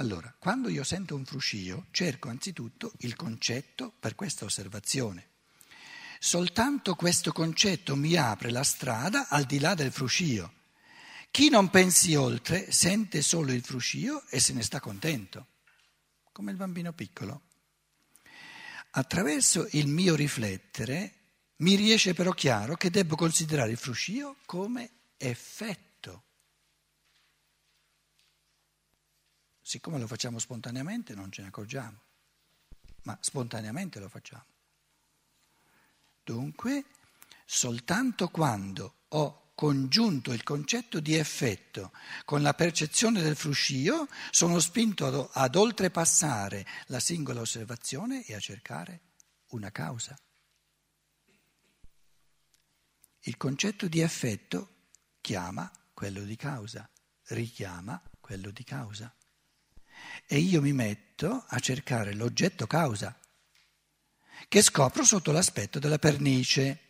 Allora, quando io sento un fruscio, cerco anzitutto il concetto per questa osservazione. Soltanto questo concetto mi apre la strada al di là del fruscio. Chi non pensi oltre sente solo il fruscio e se ne sta contento, come il bambino piccolo. Attraverso il mio riflettere mi riesce però chiaro che devo considerare il fruscio come effetto. Siccome lo facciamo spontaneamente non ce ne accorgiamo, ma spontaneamente lo facciamo. Dunque, soltanto quando ho congiunto il concetto di effetto con la percezione del fruscio, sono spinto ad, oltrepassare la singola osservazione e a cercare una causa. Il concetto di effetto chiama quello di causa, richiama quello di causa e io mi metto a cercare l'oggetto causa, che scopro sotto l'aspetto della pernice.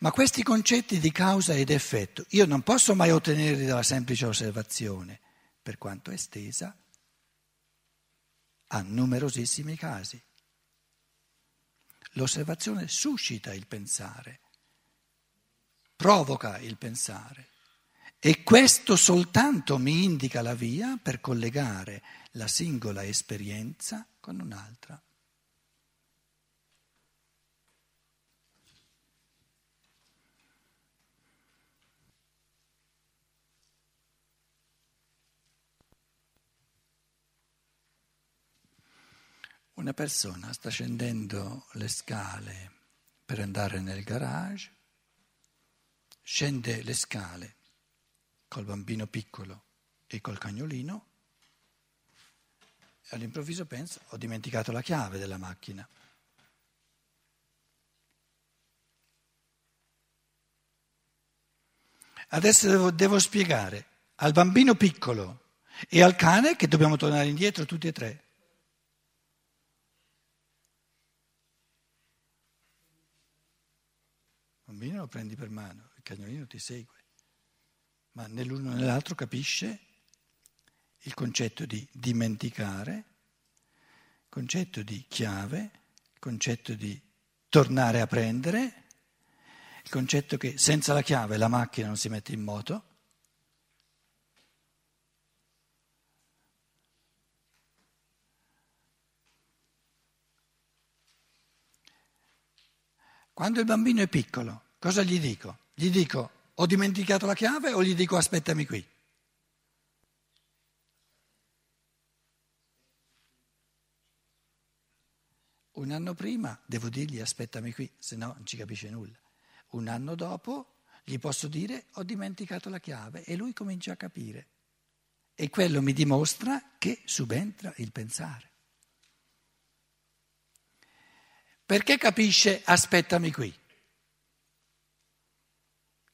Ma questi concetti di causa ed effetto io non posso mai ottenerli dalla semplice osservazione, per quanto estesa a numerosissimi casi. L'osservazione suscita il pensare, provoca il pensare. E questo soltanto mi indica la via per collegare la singola esperienza con un'altra. Una persona sta scendendo le scale per andare nel garage, scende le scale col bambino piccolo e col cagnolino e all'improvviso pensa ho dimenticato la chiave della macchina. Adesso devo, devo spiegare al bambino piccolo e al cane che dobbiamo tornare indietro tutti e tre. Il bambino lo prendi per mano, il cagnolino ti segue ma né l'uno né l'altro capisce il concetto di dimenticare, il concetto di chiave, il concetto di tornare a prendere, il concetto che senza la chiave la macchina non si mette in moto. Quando il bambino è piccolo, cosa gli dico? Gli dico ho dimenticato la chiave o gli dico aspettami qui? Un anno prima devo dirgli aspettami qui, se no non ci capisce nulla. Un anno dopo gli posso dire ho dimenticato la chiave e lui comincia a capire. E quello mi dimostra che subentra il pensare. Perché capisce aspettami qui?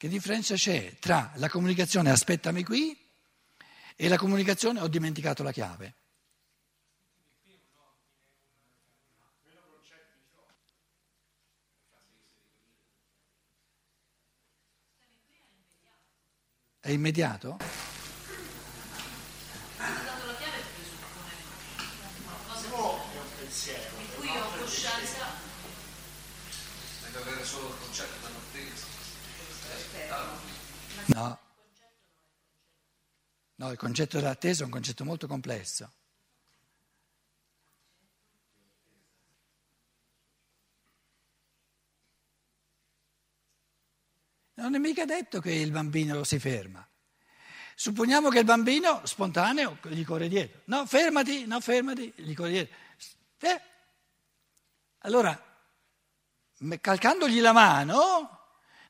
Che differenza c'è tra la comunicazione aspettami qui e la comunicazione ho dimenticato la chiave? È immediato? in cui ho coscienza. Deve avere solo il concetto. No. No, il concetto dell'attesa è un concetto molto complesso. Non è mica detto che il bambino si ferma. Supponiamo che il bambino spontaneo gli corre dietro. No, fermati, no, fermati, gli corre dietro. Eh. Allora, calcandogli la mano,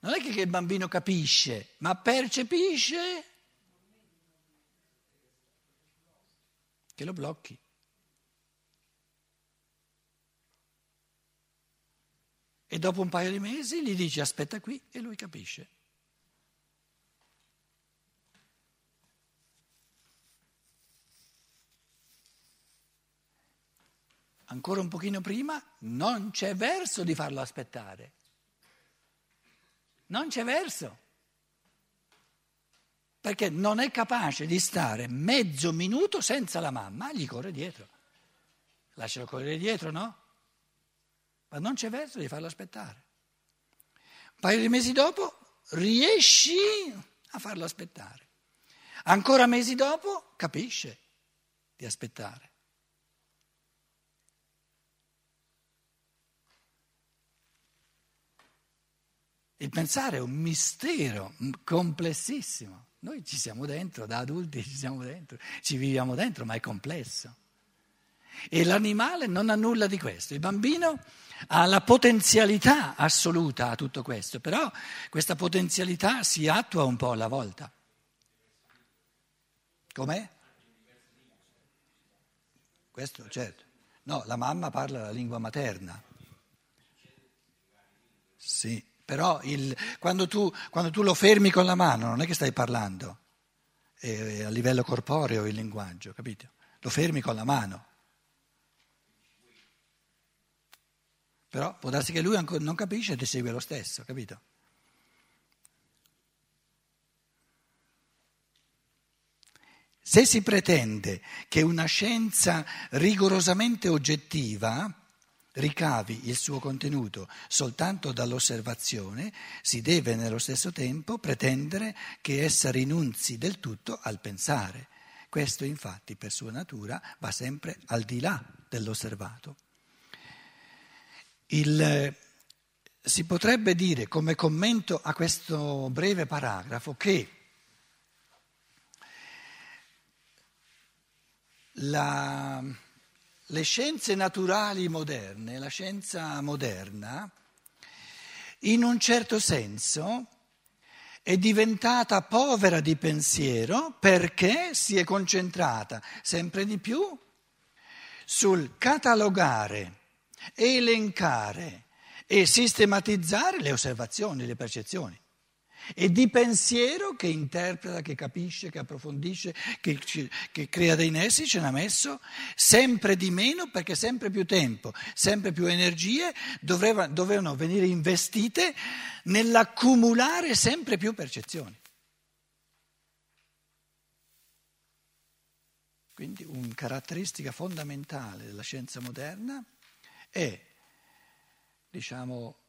non è che il bambino capisce, ma percepisce che lo blocchi. E dopo un paio di mesi gli dici aspetta qui e lui capisce. Ancora un pochino prima non c'è verso di farlo aspettare. Non c'è verso. perché non è capace di stare mezzo minuto senza la mamma, gli corre dietro. Lascialo correre dietro, no? Ma non c'è verso di farlo aspettare. Un paio di mesi dopo riesci a farlo aspettare. Ancora mesi dopo capisce di aspettare. Il pensare è un mistero complessissimo. Noi ci siamo dentro, da adulti ci siamo dentro, ci viviamo dentro, ma è complesso. E l'animale non ha nulla di questo. Il bambino ha la potenzialità assoluta a tutto questo, però questa potenzialità si attua un po' alla volta. Com'è? Questo, certo. No, la mamma parla la lingua materna. Sì, però il, quando, tu, quando, tu, lo fermi con la mano non è che stai parlando, è a livello corporeo il linguaggio, capito? Lo fermi con la mano. Però può darsi che lui non capisce ti segue lo stesso, capito? Se si pretende che una scienza rigorosamente oggettiva ricavi il suo contenuto soltanto dall'osservazione, si deve nello stesso tempo pretendere che essa rinunzi del tutto al pensare. Questo infatti per sua natura va sempre al di là dell'osservato. Il, si potrebbe dire come commento a questo breve paragrafo che la, le scienze naturali moderne, la scienza moderna, in un certo senso è diventata povera di pensiero perché si è concentrata sempre di più sul catalogare elencare e sistematizzare le osservazioni, le percezioni. E di pensiero che interpreta, che capisce, che approfondisce, che, che crea dei nessi, ce n'ha messo sempre di meno perché sempre più tempo, sempre più energie dovevano, dovevano venire investite nell'accumulare sempre più percezioni. Quindi una caratteristica fondamentale della scienza moderna è, diciamo,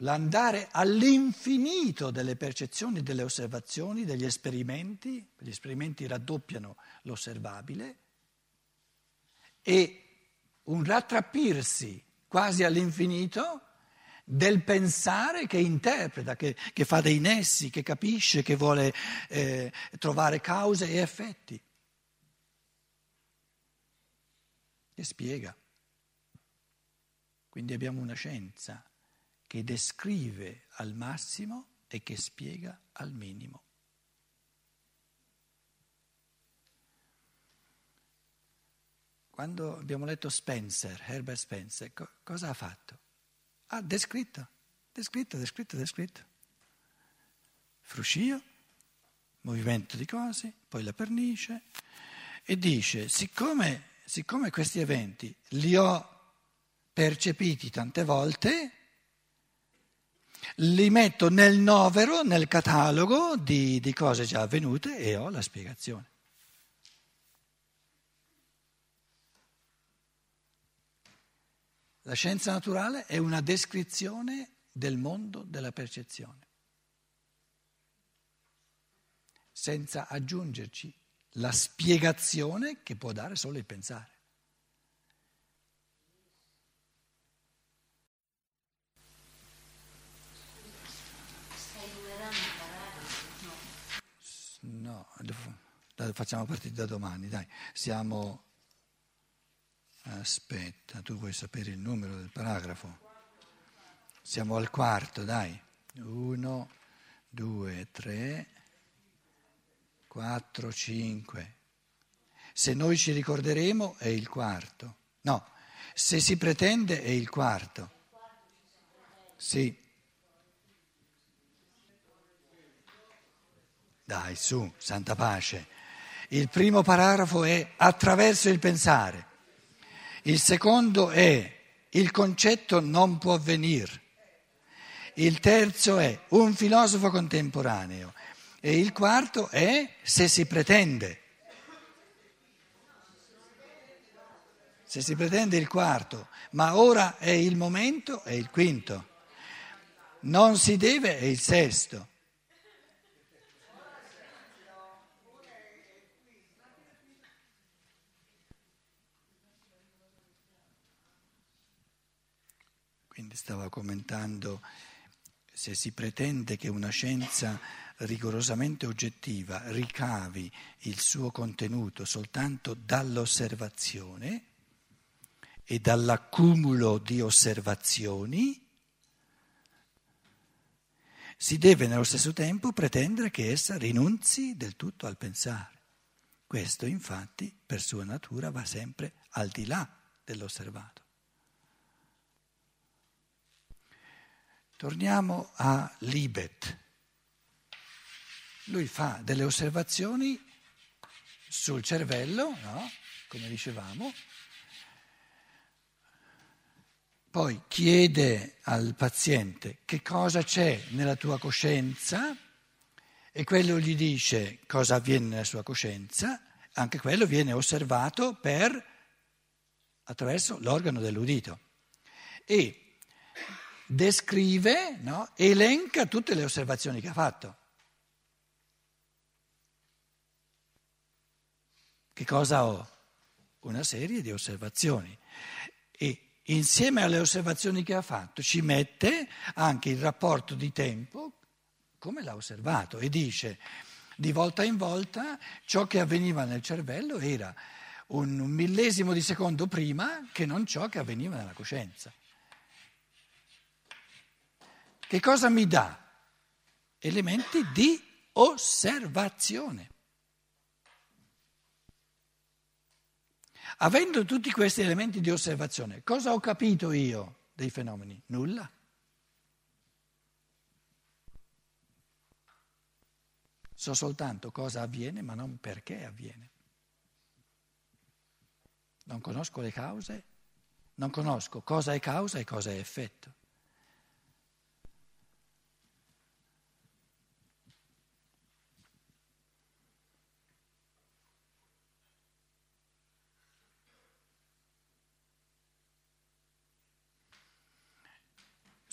l'andare all'infinito delle percezioni, delle osservazioni, degli esperimenti, gli esperimenti raddoppiano l'osservabile, e un rattrappirsi quasi all'infinito del pensare che interpreta, che, che fa dei nessi, che capisce, che vuole eh, trovare cause e effetti. che spiega. Quindi abbiamo una scienza che descrive al massimo e che spiega al minimo. Quando abbiamo letto Spencer, Herbert Spencer, co- cosa ha fatto? Ha descritto, descritto, descritto, descritto. Fruscio, movimento di cose, poi la pernice, e dice, siccome siccome questi eventi li ho percepiti tante volte, li metto nel novero, nel catalogo di, di cose già avvenute e ho la spiegazione. La scienza naturale è una descrizione del mondo della percezione, senza aggiungerci la spiegazione che può dare solo il pensare. No, facciamo partire da domani, dai. Siamo... Aspetta, tu vuoi sapere il numero del paragrafo? Siamo al quarto, dai. Uno, due, tre. 4, 5. Se noi ci ricorderemo è il quarto. No, se si pretende è il quarto. Sì. Dai, su, santa pace. Il primo paragrafo è attraverso il pensare. Il secondo è il concetto non può venire. Il terzo è un filosofo contemporaneo. E il quarto è se si pretende. Se si pretende il quarto, ma ora è il momento, è il quinto. Non si deve, è il sesto. Quindi stava commentando se si pretende che una scienza rigorosamente oggettiva ricavi il suo contenuto soltanto dall'osservazione e dall'accumulo di osservazioni, si deve nello stesso tempo pretendere che essa rinunzi del tutto al pensare. Questo infatti per sua natura va sempre al di là dell'osservato. Torniamo a Libet. Lui fa delle osservazioni sul cervello, no? come dicevamo, poi chiede al paziente che cosa c'è nella tua coscienza e quello gli dice cosa avviene nella sua coscienza, anche quello viene osservato per, attraverso l'organo dell'udito. E descrive, no? elenca tutte le osservazioni che ha fatto. Che cosa ho? Una serie di osservazioni. E insieme alle osservazioni che ha fatto ci mette anche il rapporto di tempo, come l'ha osservato, e dice di volta in volta ciò che avveniva nel cervello era un millesimo di secondo prima che non ciò che avveniva nella coscienza. Che cosa mi dà? Elementi di osservazione. Avendo tutti questi elementi di osservazione, cosa ho capito io dei fenomeni? Nulla. So soltanto cosa avviene, ma non perché avviene. Non conosco le cause, non conosco cosa è causa e cosa è effetto.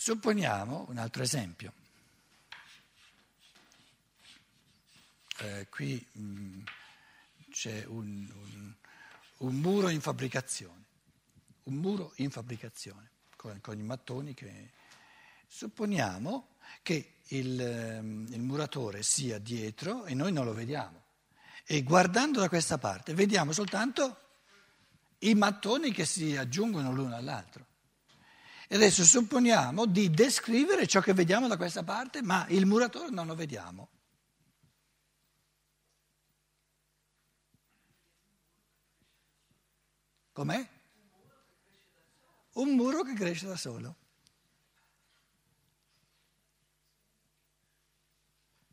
Supponiamo un altro esempio. Eh, qui mh, mm, c'è un, un, un, muro in fabbricazione, un muro in fabbricazione con, con i mattoni che... Supponiamo che il, ehm, il muratore sia dietro e noi non lo vediamo. E guardando da questa parte vediamo soltanto i mattoni che si aggiungono l'uno all'altro. E adesso supponiamo di descrivere ciò che vediamo da questa parte, ma il muratore non lo vediamo. Com'è? Un muro che cresce da solo.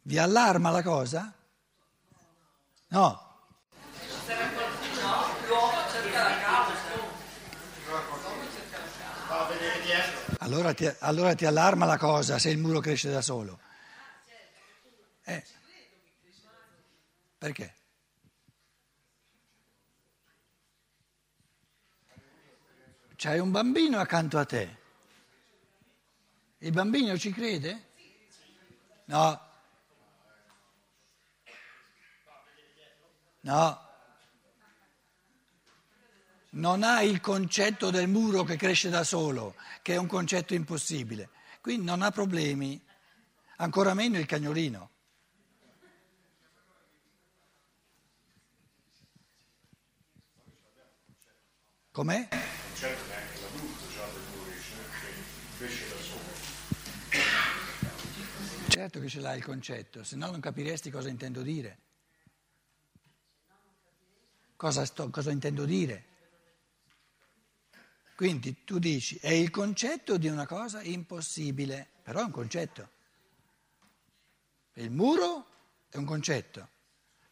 Vi allarma la cosa? No. Allora ti, allora ti, allarma la cosa se il muro cresce da solo. Eh. Perché? C'hai un bambino accanto a te. Il bambino ci crede? No. No non ha il concetto del muro che cresce da solo, che è un concetto impossibile. Quindi non ha problemi, ancora meno il cagnolino. Com'è? Certo neanche l'adulto ha del muro che cresce da solo. Certo che ce l'ha il concetto, se no non capiresti cosa intendo dire. Cosa, sto, cosa intendo dire? Quindi tu dici, è il concetto di una cosa impossibile, però è un concetto. Il muro è un concetto,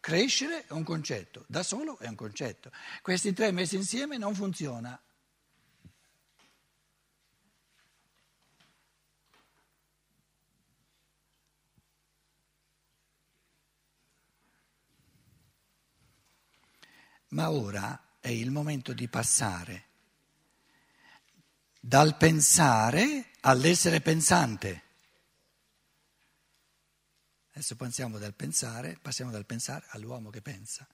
crescere è un concetto, da solo è un concetto. Questi tre messi insieme non funziona. Ma ora è il momento di passare dal pensare all'essere pensante. Adesso pensiamo dal pensare, passiamo dal pensare all'uomo che pensa,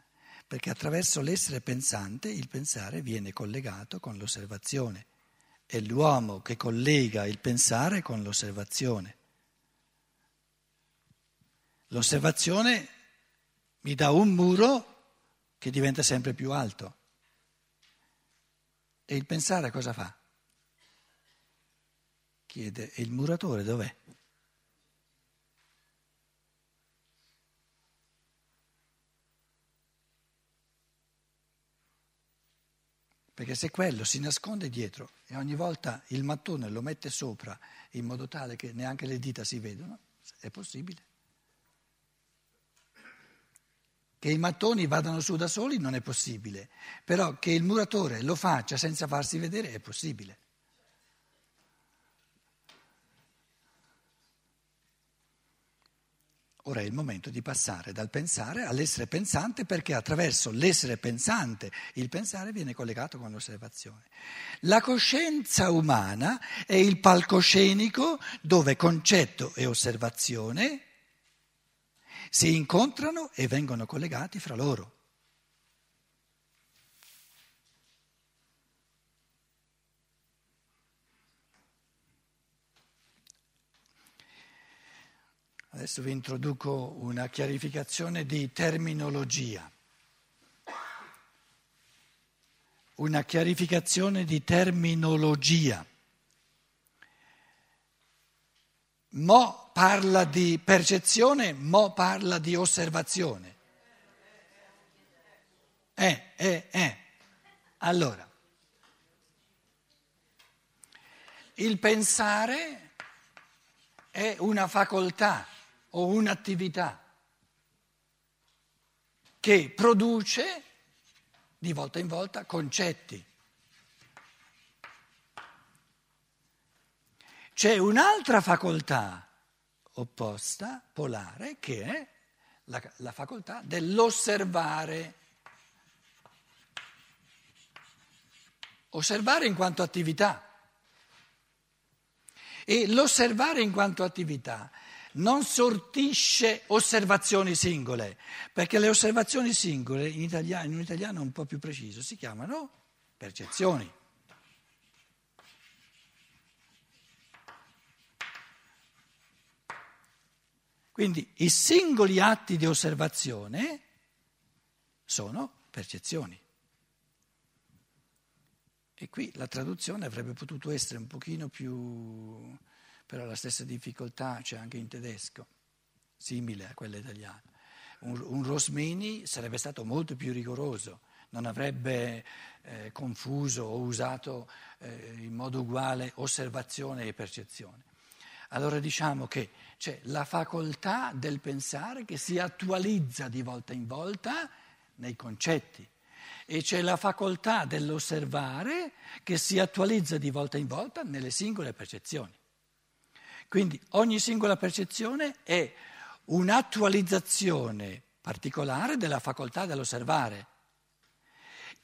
perché attraverso l'essere pensante il pensare viene collegato con l'osservazione. È l'uomo che collega il pensare con l'osservazione. L'osservazione mi dà un muro che diventa sempre più alto. E il pensare cosa fa? Chiede, e il muratore dov'è? Perché se quello si nasconde dietro e ogni volta il mattone lo mette sopra in modo tale che neanche le dita si vedono, è possibile. Che i mattoni vadano su da soli non è possibile, però che il muratore lo faccia senza farsi vedere è possibile. Ora è il momento di passare dal pensare all'essere pensante perché attraverso l'essere pensante il pensare viene collegato con l'osservazione. La coscienza umana è il palcoscenico dove concetto e osservazione si incontrano e vengono collegati fra loro. Adesso vi introduco una chiarificazione di terminologia. Una chiarificazione di terminologia. Mo parla di percezione, mo parla di osservazione. Eh, eh, eh. Allora, il pensare è una facoltà o un'attività che produce di volta in volta concetti. C'è un'altra facoltà opposta, polare, che è la, la facoltà dell'osservare. Osservare in quanto attività. E l'osservare in quanto attività non sortisce osservazioni singole, perché le osservazioni singole in, italiano, in un italiano un po' più preciso si chiamano percezioni. Quindi i singoli atti di osservazione sono percezioni. E qui la traduzione avrebbe potuto essere un pochino più però la stessa difficoltà c'è anche in tedesco, simile a quella italiana. Un, un Rosmini sarebbe stato molto più rigoroso, non avrebbe eh, confuso o usato eh, in modo uguale osservazione e percezione. Allora diciamo che c'è la facoltà del pensare che si attualizza di volta in volta nei concetti e c'è la facoltà dell'osservare che si attualizza di volta in volta nelle singole percezioni. Quindi ogni singola percezione è un'attualizzazione particolare della facoltà dell'osservare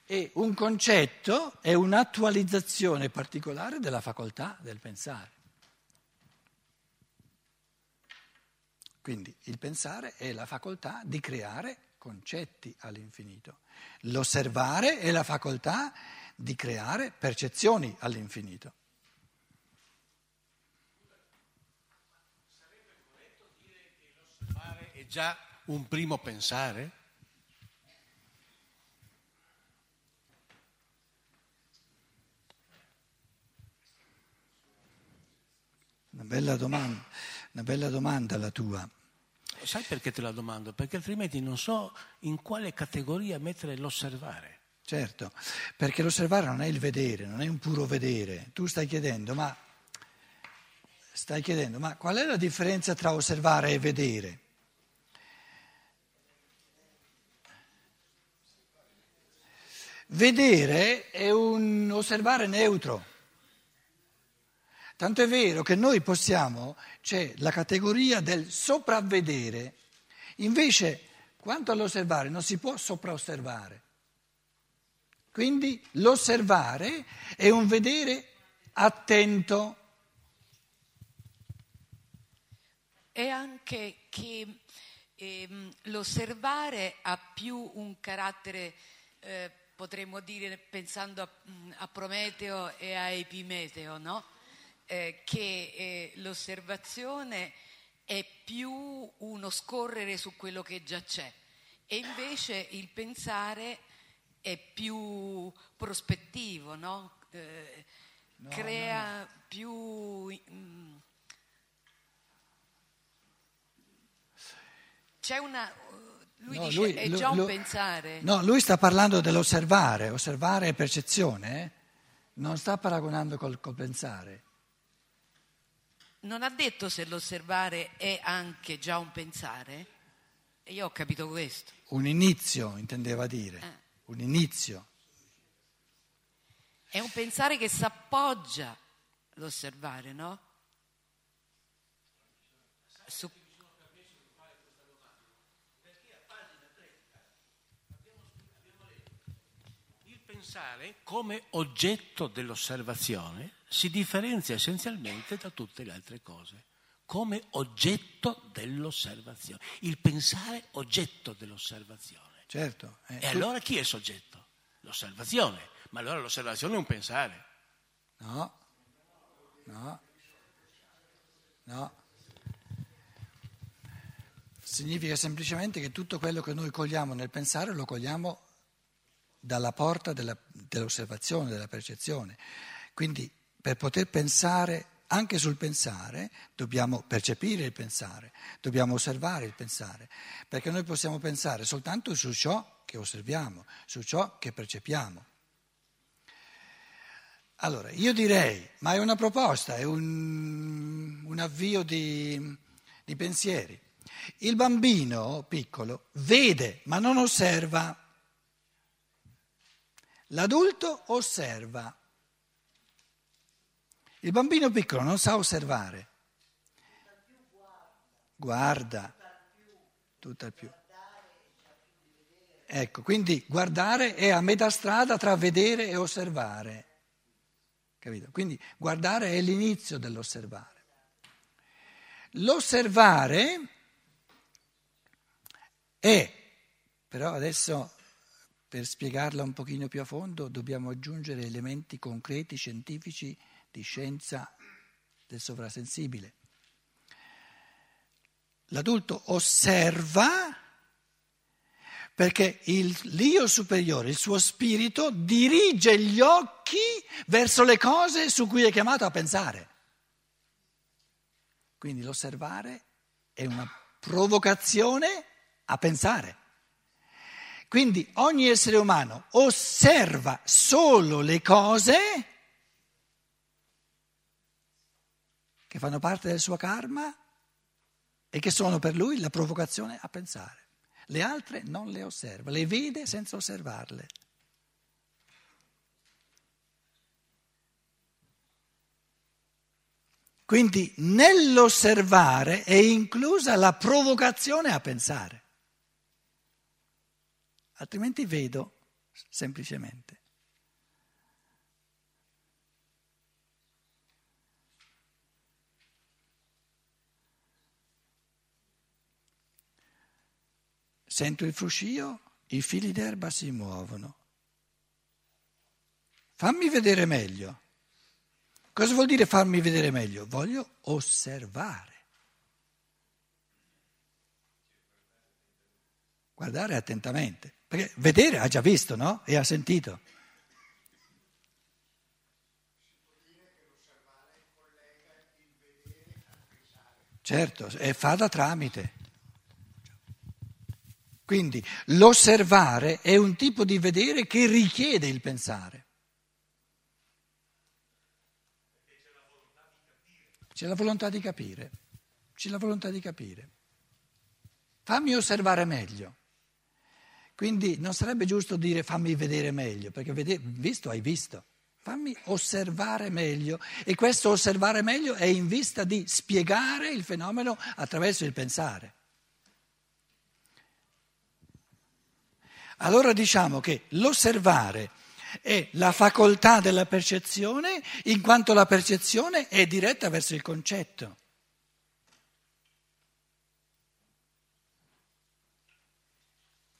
e un concetto è un'attualizzazione particolare della facoltà del pensare. Quindi il pensare è la facoltà di creare concetti all'infinito. L'osservare è la facoltà di creare percezioni all'infinito. Già un primo pensare? Una bella domanda, una bella domanda la tua. Sai perché te la domando? Perché altrimenti non so in quale categoria mettere l'osservare. Certo, perché l'osservare non è il vedere, non è un puro vedere. Tu stai chiedendo, ma, stai chiedendo, ma qual è la differenza tra osservare e vedere? Vedere è un osservare neutro. Tanto è vero che noi possiamo, c'è la categoria del sopravvedere, invece quanto all'osservare non si può sopraosservare. Quindi l'osservare è un vedere attento. È anche che ehm, l'osservare ha più un carattere, eh, potremmo dire, pensando a, mm, a Prometeo e a Epimeteo, no? Eh, che eh, l'osservazione è più uno scorrere su quello che già c'è e invece il pensare è più prospettivo, no? Eh, No, crea più... mm, c'è una... Lui No, dice lui- è già un lui- pensare. No, lui sta parlando dell'osservare, osservare è percezione, eh? non sta paragonando col, col pensare. Non ha detto se l'osservare è anche già un pensare? E io ho capito questo. Un inizio, intendeva dire, Eh. un inizio. È un pensare che s'appoggia l'osservare, no? Su- Pensare come oggetto dell'osservazione si differenzia essenzialmente da tutte le altre cose, come oggetto dell'osservazione. Il pensare oggetto dell'osservazione. Certo. eh, E tu- allora chi è soggetto? L'osservazione. Ma allora l'osservazione è un pensare. No, no, no. Significa semplicemente che tutto quello che noi cogliamo nel pensare lo cogliamo dalla porta della- dell'osservazione, della percezione. Quindi per poter pensare anche sul pensare dobbiamo percepire il pensare, dobbiamo osservare il pensare, perché noi possiamo pensare soltanto su ciò che osserviamo, su ciò che percepiamo. Allora, io direi, ma è una proposta, è un, un avvio di, di pensieri. Il bambino piccolo vede ma non osserva. L'adulto osserva. Il bambino piccolo non sa osservare. Guarda, tutt'al più. Ecco, quindi guardare è a metà strada tra vedere e osservare. Capito? Quindi guardare è l'inizio dell'osservare. L'osservare è, però adesso per spiegarla un pochino più a fondo dobbiamo aggiungere elementi concreti, scientifici, di scienza del sovrasensibile. L'adulto osserva perché il, l'io superiore, il suo spirito, dirige gli occhi verso le cose su cui è chiamato a pensare. Quindi l'osservare è una provocazione a pensare. Quindi ogni essere umano osserva solo le cose che fanno parte del suo karma e che sono per lui la provocazione a pensare. Le altre non le osserva, le vede senza osservarle. Quindi nell'osservare è inclusa la provocazione a pensare. Altrimenti vedo semplicemente. Sento il fruscio, i fili d'erba si muovono. Fammi vedere meglio. Cosa vuol dire farmi vedere meglio? Voglio osservare. Guardare attentamente, perché vedere ha già visto, no? E ha sentito. Certo, e fa da tramite. Quindi l'osservare è un tipo di vedere che richiede il pensare. C'è la volontà di capire, c'è la volontà di capire. Fammi osservare meglio. Quindi non sarebbe giusto dire fammi vedere meglio, perché vede- visto hai visto. Fammi osservare meglio e questo osservare meglio è in vista di spiegare il fenomeno attraverso il pensare. Allora diciamo che l'osservare è la facoltà della percezione in quanto la percezione è diretta verso il concetto.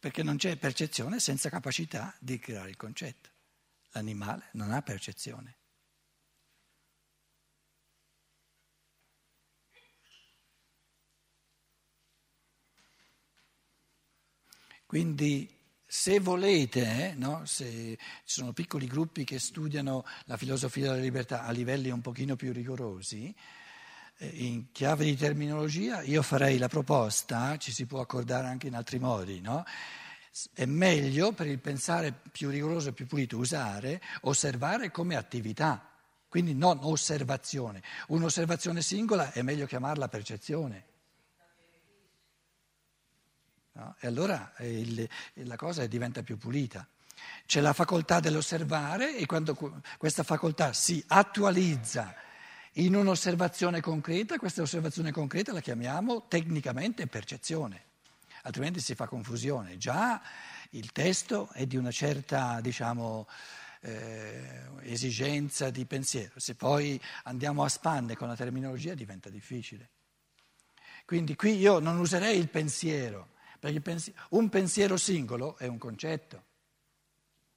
Perché non c'è percezione senza capacità di creare il concetto. L'animale non ha percezione. Quindi se volete, eh, no, se ci sono piccoli gruppi che studiano la filosofia della libertà a livelli un pochino più rigorosi, in chiave di terminologia io farei la proposta, ci si può accordare anche in altri modi, no? È meglio per il pensare più rigoroso e più pulito usare osservare come attività, quindi non osservazione. Un'osservazione singola è meglio chiamarla percezione. No? E allora eh, il, la cosa diventa più pulita. C'è la facoltà dell'osservare e quando questa facoltà si attualizza in un'osservazione concreta, questa osservazione concreta la chiamiamo tecnicamente percezione, altrimenti si fa confusione. Già il testo è di una certa, diciamo, eh, esigenza di pensiero, se poi andiamo a spanne con la terminologia diventa difficile. Quindi qui io non userei il pensiero, perché un pensiero singolo è un concetto.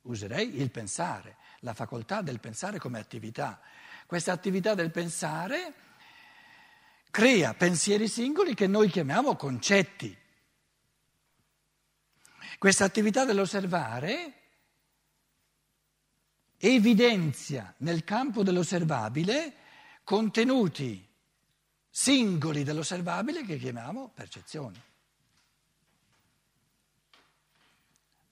Userei il pensare, la facoltà del pensare come attività. Questa attività del pensare crea pensieri singoli che noi chiamiamo concetti. Questa attività dell'osservare evidenzia nel campo dell'osservabile contenuti singoli dell'osservabile che chiamiamo percezioni.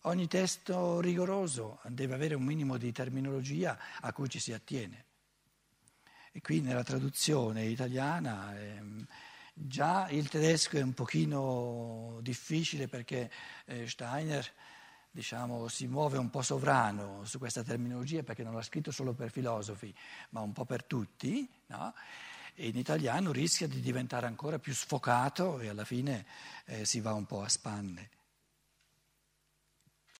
Ogni testo rigoroso deve avere un minimo di terminologia a cui ci si attiene. E qui nella traduzione italiana ehm, già il tedesco è un pochino difficile perché eh, Steiner diciamo, si muove un po' sovrano su questa terminologia perché non l'ha scritto solo per filosofi, ma un po' per tutti. No? E in italiano rischia di diventare ancora più sfocato e alla fine eh, si va un po' a spanne.